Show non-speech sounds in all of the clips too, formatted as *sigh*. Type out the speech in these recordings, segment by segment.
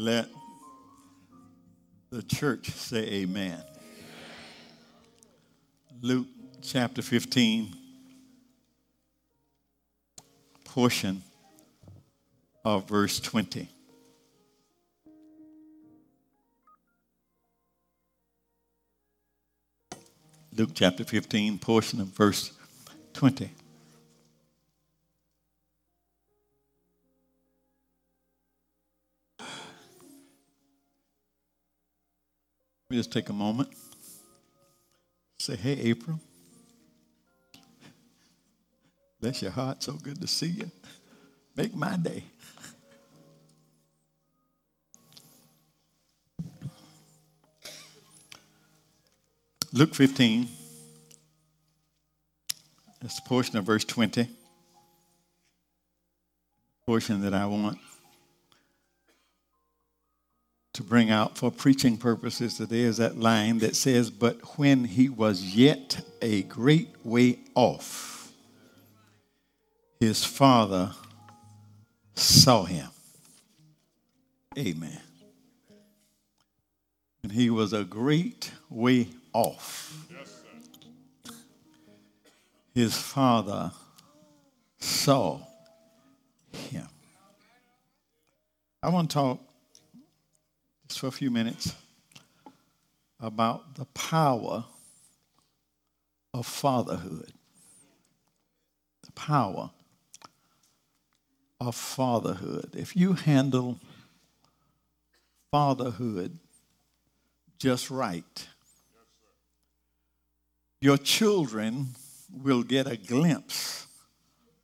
Let the church say amen. Luke chapter 15, portion of verse 20. Luke chapter 15, portion of verse 20. We just take a moment. Say, hey, April. Bless your heart. So good to see you. Make my day. Luke 15. That's the portion of verse 20. Portion that I want to bring out for preaching purposes that there's that line that says, But when he was yet a great way off, his father saw him. Amen. And he was a great way off. His father saw him. I want to talk for a few minutes about the power of fatherhood. The power of fatherhood. If you handle fatherhood just right, your children will get a glimpse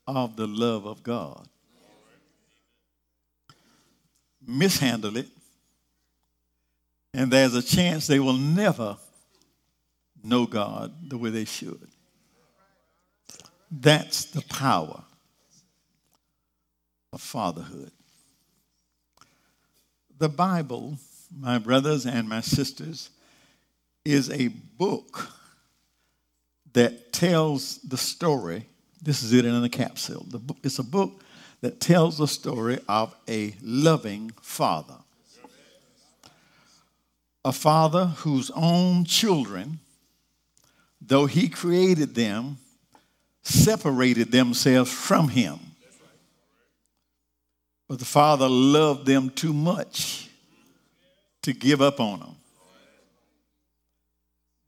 of the love of God. Mishandle it, and there's a chance they will never know God the way they should. That's the power of fatherhood. The Bible, my brothers and my sisters, is a book that tells the story. This is it in a capsule. It's a book that tells the story of a loving father. A father whose own children, though he created them, separated themselves from him. But the father loved them too much to give up on them.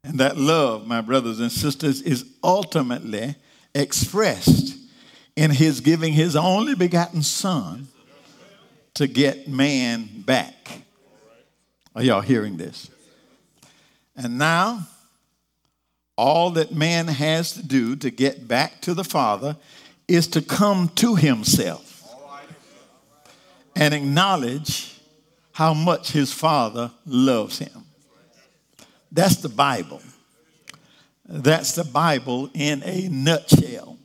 And that love, my brothers and sisters, is ultimately expressed in his giving his only begotten son to get man back. Are y'all hearing this? And now, all that man has to do to get back to the Father is to come to himself and acknowledge how much his Father loves him. That's the Bible. That's the Bible in a nutshell.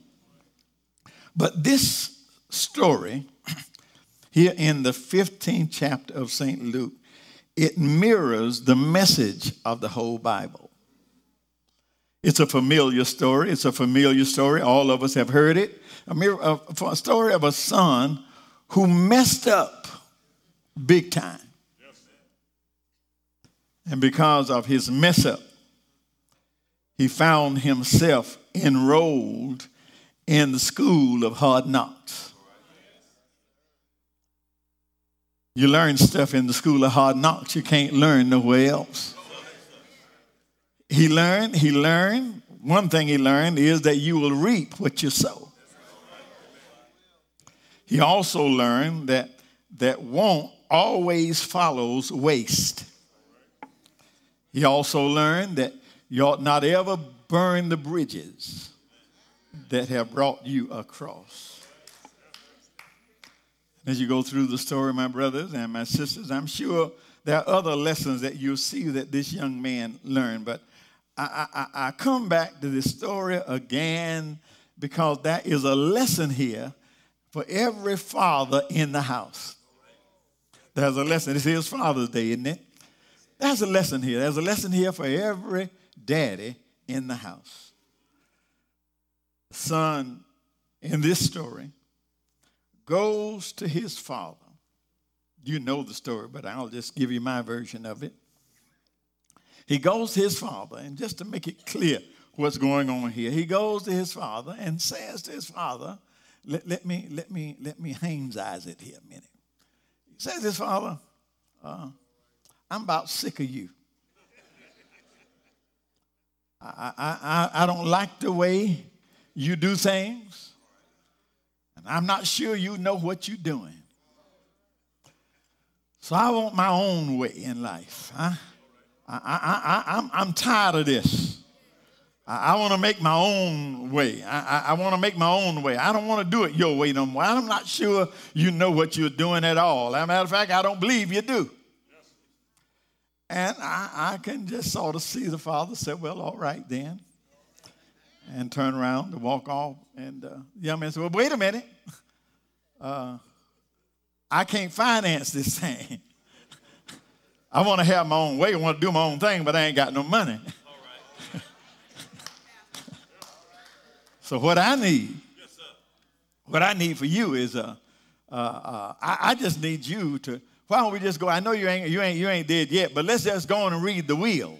But this story, here in the 15th chapter of St. Luke, it mirrors the message of the whole Bible. It's a familiar story. It's a familiar story. All of us have heard it. A, mirror, a story of a son who messed up big time. And because of his mess up, he found himself enrolled in the school of hard knocks. You learn stuff in the school of hard knocks you can't learn nowhere else. He learned, he learned, one thing he learned is that you will reap what you sow. He also learned that that want always follows waste. He also learned that you ought not ever burn the bridges that have brought you across. As you go through the story, my brothers and my sisters, I'm sure there are other lessons that you'll see that this young man learned. But I, I, I come back to this story again because that is a lesson here for every father in the house. There's a lesson. This is Father's Day, isn't it? There's a lesson here. There's a lesson here for every daddy in the house. Son, in this story, goes to his father, You know the story, but I'll just give you my version of it. He goes to his father, and just to make it clear what's going on here, he goes to his father and says to his father, let, let me, let me, let me Haynes eyes it here a minute. He says to his father, uh, I'm about sick of you. I, I, I, I don't like the way you do things. I'm not sure you know what you're doing. So I want my own way in life. Huh? I, I, I, I'm, I'm tired of this. I, I want to make my own way. I, I, I want to make my own way. I don't want to do it your way no more. I'm not sure you know what you're doing at all. As a matter of fact, I don't believe you do. And I, I can just sort of see the father say, Well, all right then. And turn around to walk off. And uh, the young man said, Well, wait a minute. *laughs* Uh, I can't finance this thing. *laughs* I want to have my own way. I want to do my own thing, but I ain't got no money. *laughs* so what I need, what I need for you is, uh, uh, uh, I, I, just need you to. Why don't we just go? I know you ain't you ain't you ain't dead yet, but let's just go on and read the will.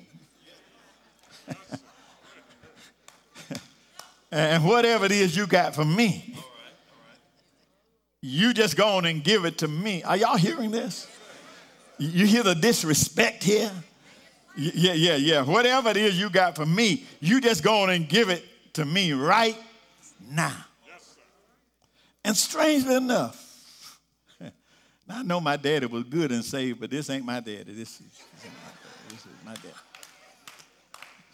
And whatever it is you got for me, you just go on and give it to me. Are y'all hearing this? You hear the disrespect here? Yeah, yeah, yeah. Whatever it is you got for me, you just go on and give it to me right now. and strangely enough, now *laughs* I know my daddy was good and saved, but this ain't my daddy. This is, this is my daddy.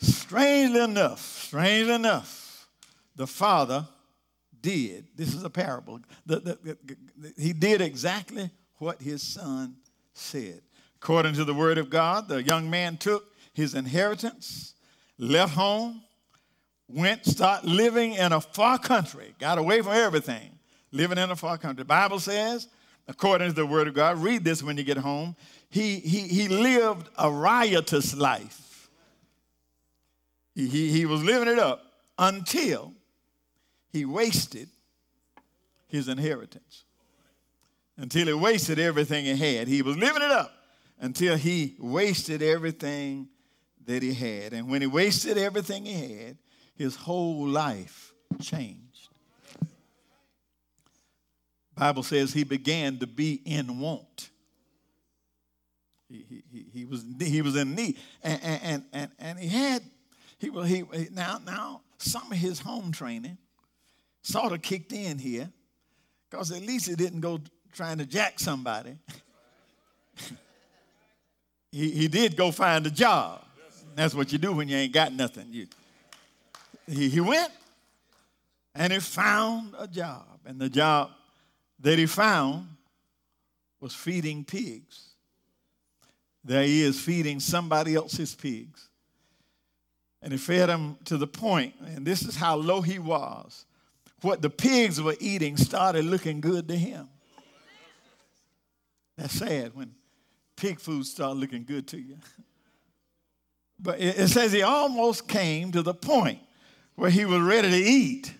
Strangely enough, strangely enough, the father did. This is a parable. The, the, the, he did exactly what his son said. According to the word of God, the young man took his inheritance, left home, went, started living in a far country, got away from everything, living in a far country. The Bible says, according to the word of God, read this when you get home, he, he, he lived a riotous life. He, he, he was living it up until he wasted his inheritance. Until he wasted everything he had. He was living it up until he wasted everything that he had. And when he wasted everything he had, his whole life changed. Bible says he began to be in want. He, he, he, was, he was in need. And, and, and, and he had, he, he, now, now, some of his home training sort of kicked in here because at least he didn't go trying to jack somebody. *laughs* he, he did go find a job. That's what you do when you ain't got nothing. You, he, he went and he found a job. And the job that he found was feeding pigs. There he is feeding somebody else's pigs. And he fed them to the point, and this is how low he was what the pigs were eating started looking good to him. That's sad when pig food starts looking good to you. But it says he almost came to the point where he was ready to eat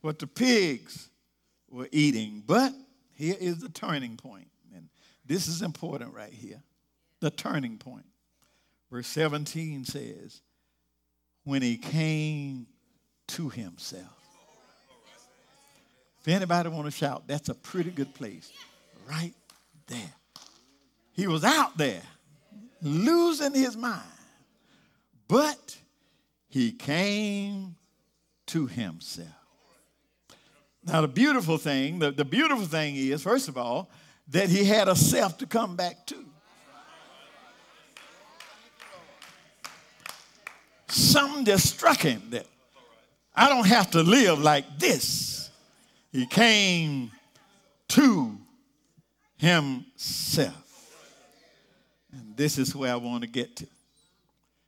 what the pigs were eating. But here is the turning point. And this is important right here. The turning point. Verse 17 says, when he came to himself. Anybody want to shout, that's a pretty good place. Right there. He was out there losing his mind. But he came to himself. Now, the beautiful thing, the, the beautiful thing is, first of all, that he had a self to come back to. Something just struck him that I don't have to live like this. He came to himself. And this is where I want to get to.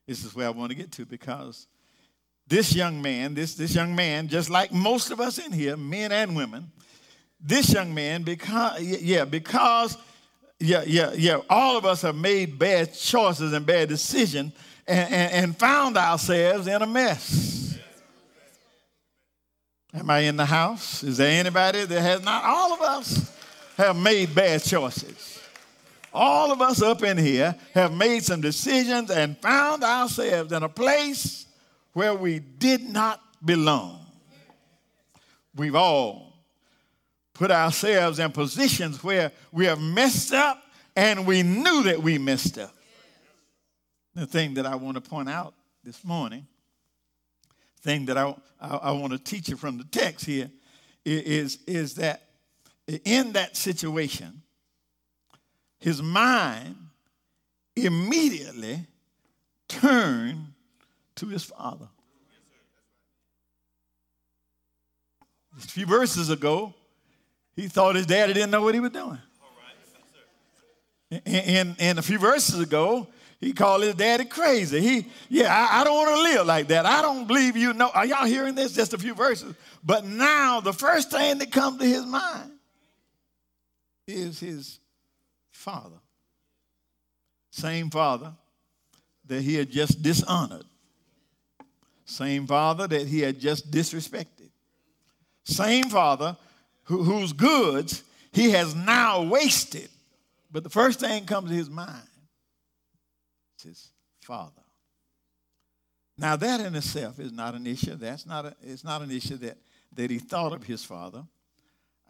This is where I want to get to because this young man, this, this young man, just like most of us in here, men and women, this young man, because, yeah, because, yeah, yeah, yeah, all of us have made bad choices and bad decisions and, and, and found ourselves in a mess. Am I in the house? Is there anybody that has not? All of us have made bad choices. All of us up in here have made some decisions and found ourselves in a place where we did not belong. We've all put ourselves in positions where we have messed up and we knew that we messed up. The thing that I want to point out this morning, thing that I, I, I want to teach you from the text here is, is that in that situation, his mind immediately turned to his father. A few verses ago, he thought his daddy didn't know what he was doing. And, and a few verses ago, he called his daddy crazy. He, yeah, I, I don't want to live like that. I don't believe you know. Are y'all hearing this? Just a few verses. But now the first thing that comes to his mind is his father. Same father that he had just dishonored. Same father that he had just disrespected. Same father who, whose goods he has now wasted. But the first thing comes to his mind his father. Now that in itself is not an issue. That's not a, it's not an issue that, that he thought of his father.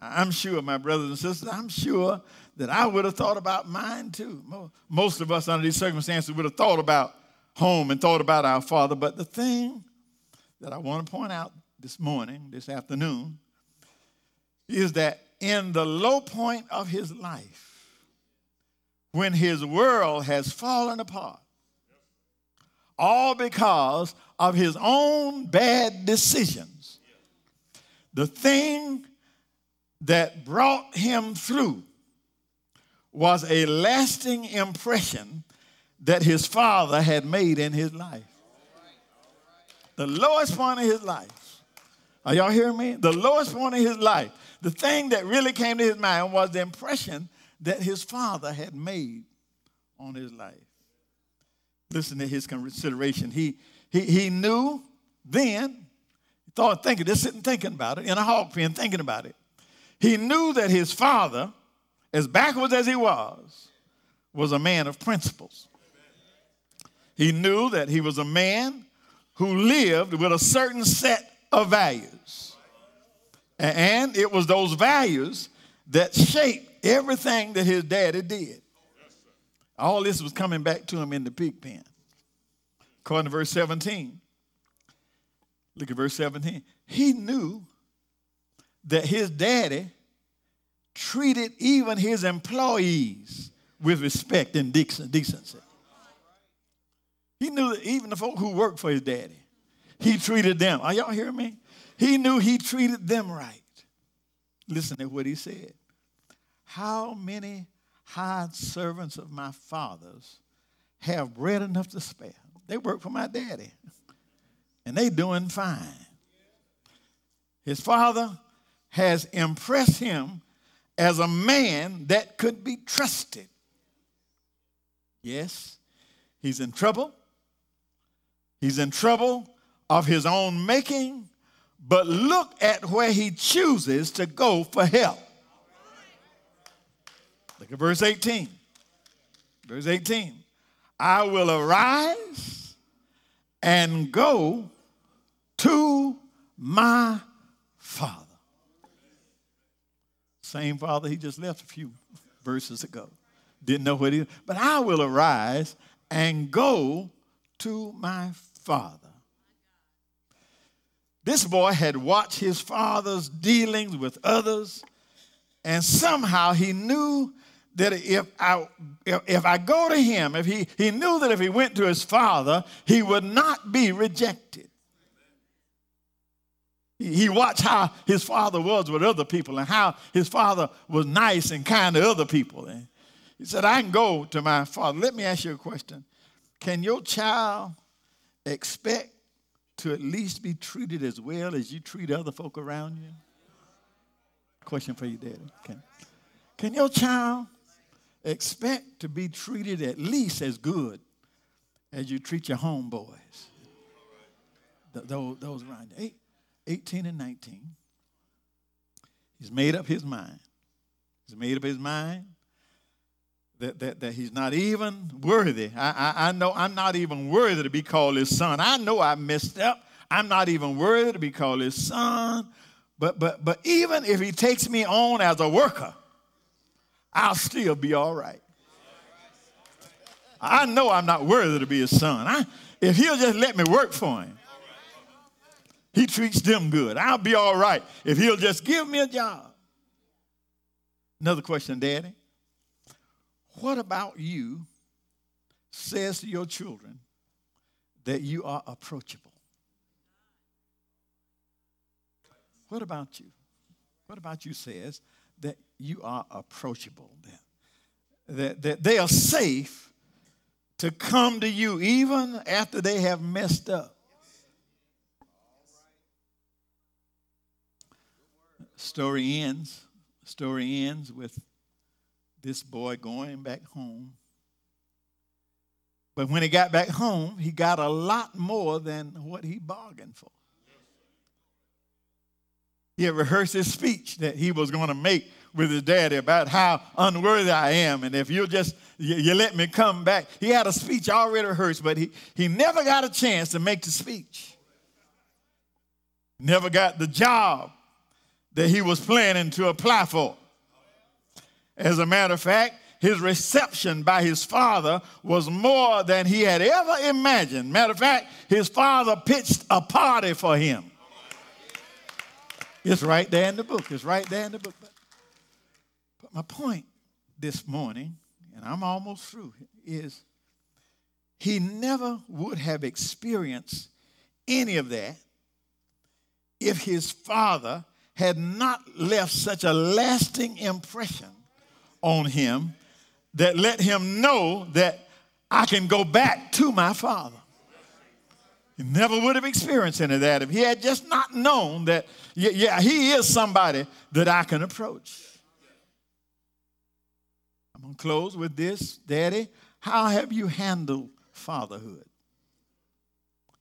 I'm sure, my brothers and sisters, I'm sure that I would have thought about mine too. Most of us under these circumstances would have thought about home and thought about our father. But the thing that I want to point out this morning, this afternoon, is that in the low point of his life, when his world has fallen apart, all because of his own bad decisions, the thing that brought him through was a lasting impression that his father had made in his life. The lowest point of his life. Are y'all hearing me? The lowest point of his life. The thing that really came to his mind was the impression that his father had made on his life. Listen to his consideration. He, he, he knew then, thought thinking, just sitting thinking about it, in a hog pen thinking about it. He knew that his father, as backwards as he was, was a man of principles. He knew that he was a man who lived with a certain set of values. And it was those values that shaped everything that his daddy did. All this was coming back to him in the pig pen. According to verse 17, look at verse 17. He knew that his daddy treated even his employees with respect and decency. He knew that even the folk who worked for his daddy, he treated them. Are y'all hearing me? He knew he treated them right. Listen to what he said. How many hired servants of my father's have bread enough to spare? They work for my daddy, *laughs* and they doing fine. His father has impressed him as a man that could be trusted. Yes, he's in trouble. He's in trouble of his own making, but look at where he chooses to go for help. Look at verse 18. Verse 18. I will arise and go to my father. Same father he just left a few verses ago. Didn't know what he, but I will arise and go to my father. This boy had watched his father's dealings with others, and somehow he knew that if I, if I go to him, if he, he knew that if he went to his father, he would not be rejected. He watched how his father was with other people and how his father was nice and kind to other people. And he said, I can go to my father. Let me ask you a question. Can your child expect to at least be treated as well as you treat other folk around you? Question for you, Daddy. Can, can your child expect to be treated at least as good as you treat your homeboys? Those, those around you. 18 and 19. He's made up his mind. He's made up his mind that, that, that he's not even worthy. I, I, I know I'm not even worthy to be called his son. I know I messed up. I'm not even worthy to be called his son. But, but, but even if he takes me on as a worker, I'll still be all right. I know I'm not worthy to be his son. I, if he'll just let me work for him, he treats them good. I'll be all right if he'll just give me a job. Another question, Daddy. What about you says to your children that you are approachable? What about you? What about you says that you are approachable? That, that, that they are safe to come to you even after they have messed up. Story ends. Story ends with this boy going back home. But when he got back home, he got a lot more than what he bargained for. He had rehearsed his speech that he was going to make with his daddy about how unworthy I am, and if you'll just you, you, let me come back. He had a speech already rehearsed, but he, he never got a chance to make the speech. Never got the job that he was planning to apply for. As a matter of fact, his reception by his father was more than he had ever imagined. Matter of fact, his father pitched a party for him. It's right there in the book. It's right there in the book. But, but my point this morning, and I'm almost through, is he never would have experienced any of that if his father had not left such a lasting impression on him that let him know that I can go back to my father. He never would have experienced any of that if he had just not known that, yeah, he is somebody that I can approach. I'm going to close with this. Daddy, how have you handled fatherhood?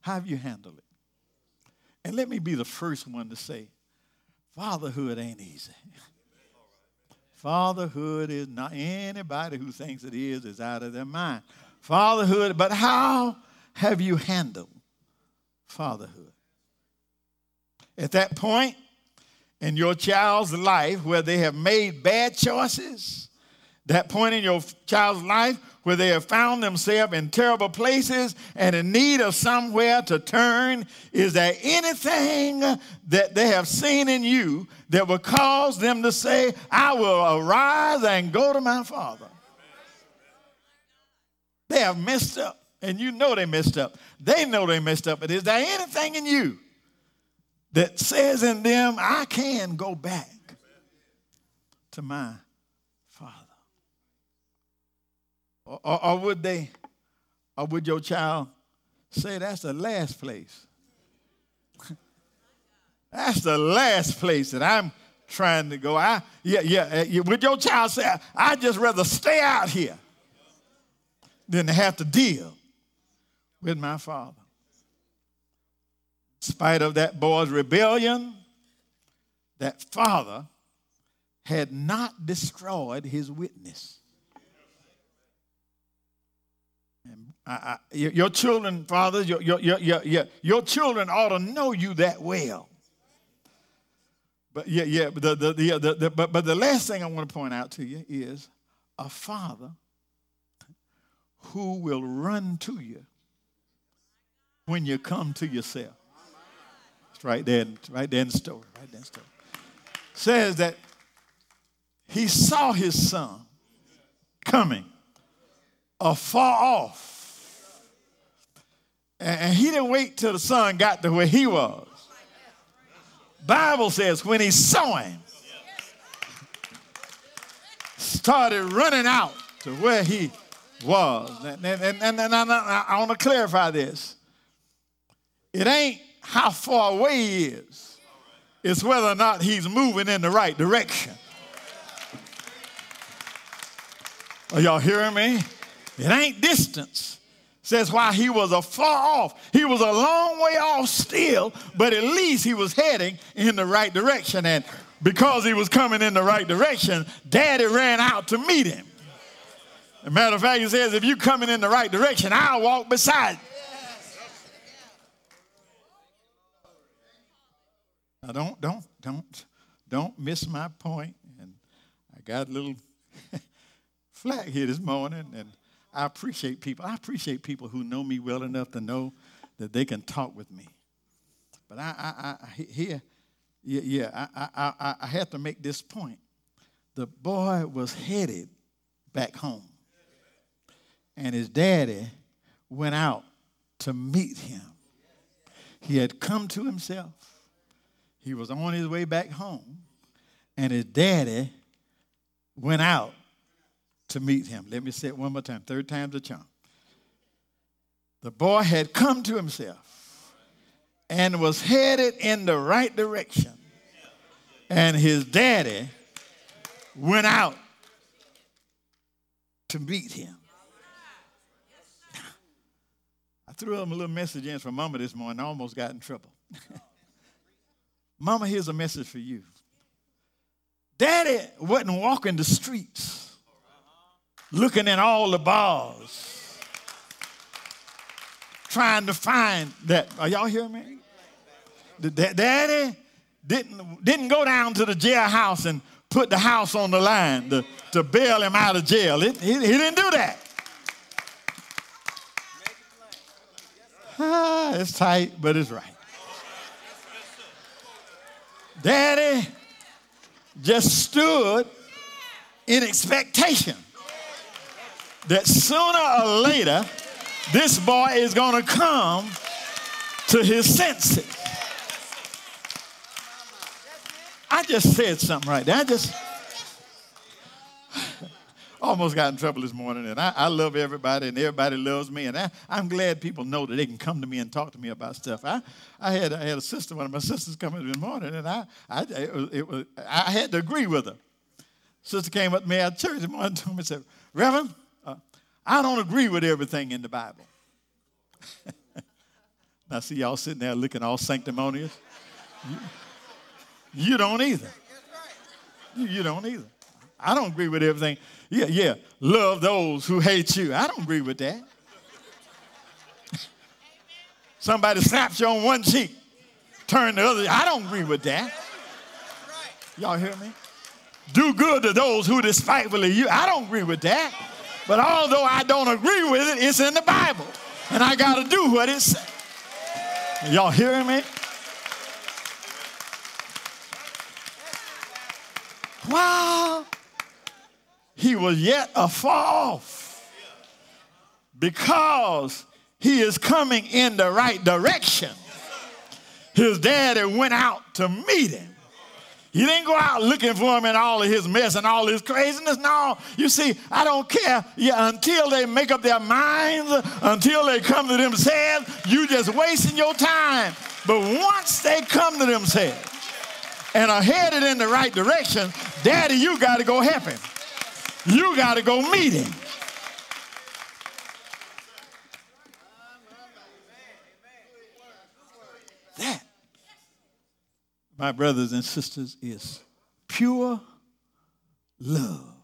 How have you handled it? And let me be the first one to say, fatherhood ain't easy. Fatherhood is not anybody who thinks it is is out of their mind. Fatherhood, but how have you handled fatherhood? At that point in your child's life where they have made bad choices, that point in your child's life where they have found themselves in terrible places and in need of somewhere to turn, is there anything that they have seen in you that will cause them to say, I will arise and go to my father? They have messed up, and you know they messed up. They know they messed up, but is there anything in you that says in them, I can go back to my Or, or, would they, or would your child say that's the last place? *laughs* that's the last place that I'm trying to go. I, yeah, yeah, uh, yeah. Would your child say, I'd just rather stay out here than to have to deal with my father? In spite of that boy's rebellion, that father had not destroyed his witness. I, I, your children, fathers, your, your, your, your, your children ought to know you that well. But yeah, yeah, the, the, the, the, the, but, but the last thing I want to point out to you is a father who will run to you when you come to yourself. It's right there, right there in the story, right there in the story. Says that he saw his son coming afar off and he didn't wait till the son got to where he was. Bible says when he saw him, started running out to where he was. And, and, and, and I, I want to clarify this. It ain't how far away he is. It's whether or not he's moving in the right direction. Are y'all hearing me? It ain't distance says why he was afar off, he was a long way off still, but at least he was heading in the right direction. And because he was coming in the right direction, daddy ran out to meet him. As a matter of fact, he says, if you're coming in the right direction, I'll walk beside you. Now don't, don't, don't, don't miss my point. And I got a little *laughs* flag here this morning, and I appreciate people. I appreciate people who know me well enough to know that they can talk with me. But I, I, I here, yeah, yeah I, I, I had to make this point. The boy was headed back home, and his daddy went out to meet him. He had come to himself. He was on his way back home, and his daddy went out to meet him. Let me say it one more time. Third time's a charm. The boy had come to himself and was headed in the right direction. And his daddy went out to meet him. I threw him a little message in for Mama this morning. I almost got in trouble. *laughs* Mama, here's a message for you. Daddy wasn't walking the streets looking in all the bars, trying to find that. Are y'all hearing me? Daddy didn't, didn't go down to the jailhouse and put the house on the line to, to bail him out of jail. It, he, he didn't do that. Ah, it's tight, but it's right. Daddy just stood in expectation that sooner or later this boy is going to come to his senses. I just said something right there. I just almost got in trouble this morning, and I, I love everybody, and everybody loves me, and I, am glad people know that they can come to me and talk to me about stuff. I, I, had, I had a sister, one of my sisters, come in this morning, and I, I, it was, it was, I had to agree with her. Sister came up to me at church and *laughs* one told me, said, Reverend, uh, I don't agree with everything in the Bible. *laughs* now, see y'all sitting there looking all sanctimonious. You, you don't either. You, you don't either. I don't agree with everything. Yeah, yeah. Love those who hate you. I don't agree with that. Somebody slaps you on one cheek, turn the other. I don't agree with that. Y'all hear me? Do good to those who despitefully you. I don't agree with that. But although I don't agree with it, it's in the Bible. And I got to do what it says. Y'all hearing me? Wow he was yet afar off because he is coming in the right direction. His daddy went out to meet him. He didn't go out looking for him in all of his mess and all his craziness. No, you see, I don't care. Yeah, until they make up their minds, until they come to themselves, you just wasting your time. But once they come to themselves and are headed in the right direction, daddy, you got to go help him. You got to go meet him. That, my brothers and sisters, is pure love.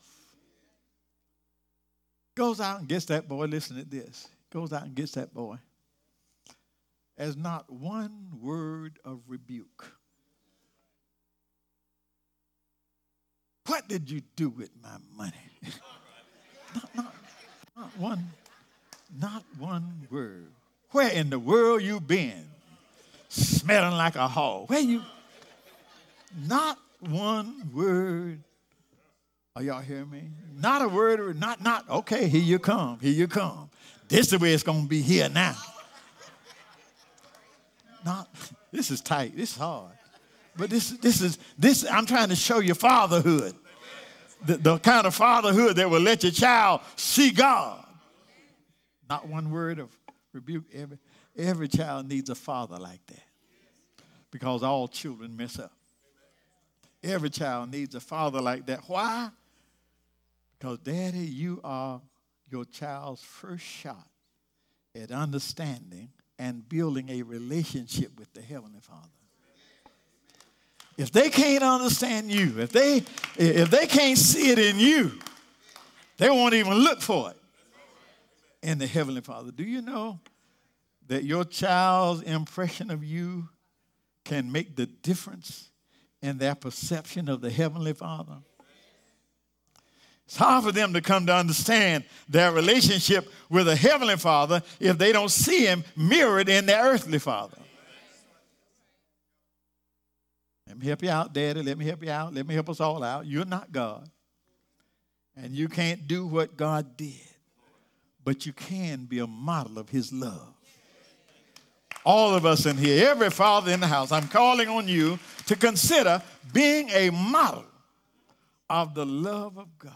Goes out and gets that boy, listen to this. Goes out and gets that boy. As not one word of rebuke. What did you do with my money? *laughs* not, not, not one, not one word. Where in the world you been? Smelling like a hog. Where you? Not one word. Are y'all hearing me? Not a word or not, not, okay, here you come, here you come. This is the way it's gonna be here now. Not, *laughs* this is tight, this is hard. But this, this is, this, I'm trying to show you fatherhood. The, the kind of fatherhood that will let your child see God. Not one word of rebuke. Every, every child needs a father like that because all children mess up. Every child needs a father like that. Why? Because, Daddy, you are your child's first shot at understanding and building a relationship with the Heavenly Father. If they can't understand you, if they if they can't see it in you, They won't even look for it in the Heavenly Father. Do you know that your child's impression of you can make the difference in their perception of the Heavenly Father? It's hard for them to come to understand their relationship with the Heavenly Father if they don't see Him mirrored in their earthly Father. Let me help you out, Daddy. Let me help you out. Let me help us all out. You're not God. And you can't do what God did, but you can be a model of His love. All of us in here, every father in the house, I'm calling on you to consider being a model of the love of God.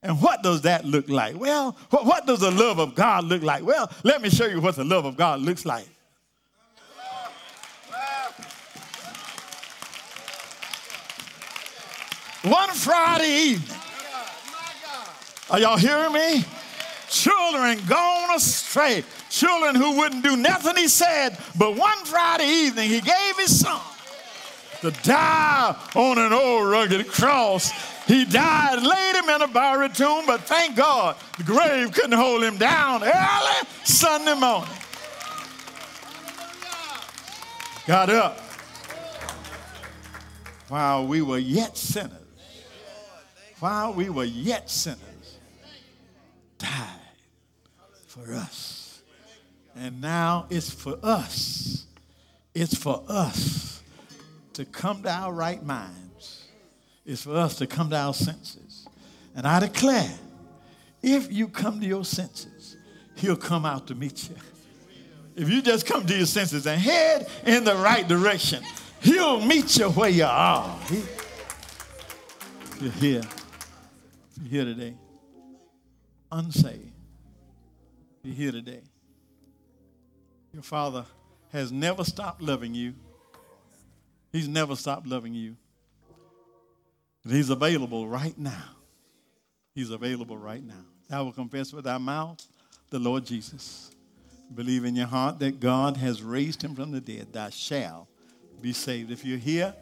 And what does that look like? Well, what, does the love of God look like? Well, let me show you what the love of God looks like. One Friday evening. Are y'all hearing me? Children gone astray. Children who wouldn't do nothing he said, but one Friday evening he gave his son to die on an old rugged cross he died, laid him in a burial tomb, but thank God the grave couldn't hold him down early Sunday morning. Got up while we were yet sinners. While we were yet sinners, died for us. And now it's for us. It's for us to come to our right minds. It's for us to come to our senses. And I declare, if you come to your senses, he'll come out to meet you. If you just come to your senses and head in the right direction, he'll meet you where you are. He, you're here. Here today. Unsaved. You're here today. Your father has never stopped loving you. He's never stopped loving you. And he's available right now. He's available right now. Thou will confess with thy mouth the Lord Jesus. Believe in your heart that God has raised him from the dead. Thou shalt be saved. If you're here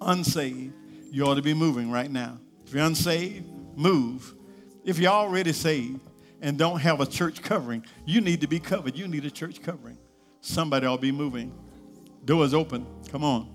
unsaved, you ought to be moving right now. If you're unsaved, move. If you're already saved and don't have a church covering, you need to be covered. You need a church covering. Somebody to be moving. Doors open. Come on.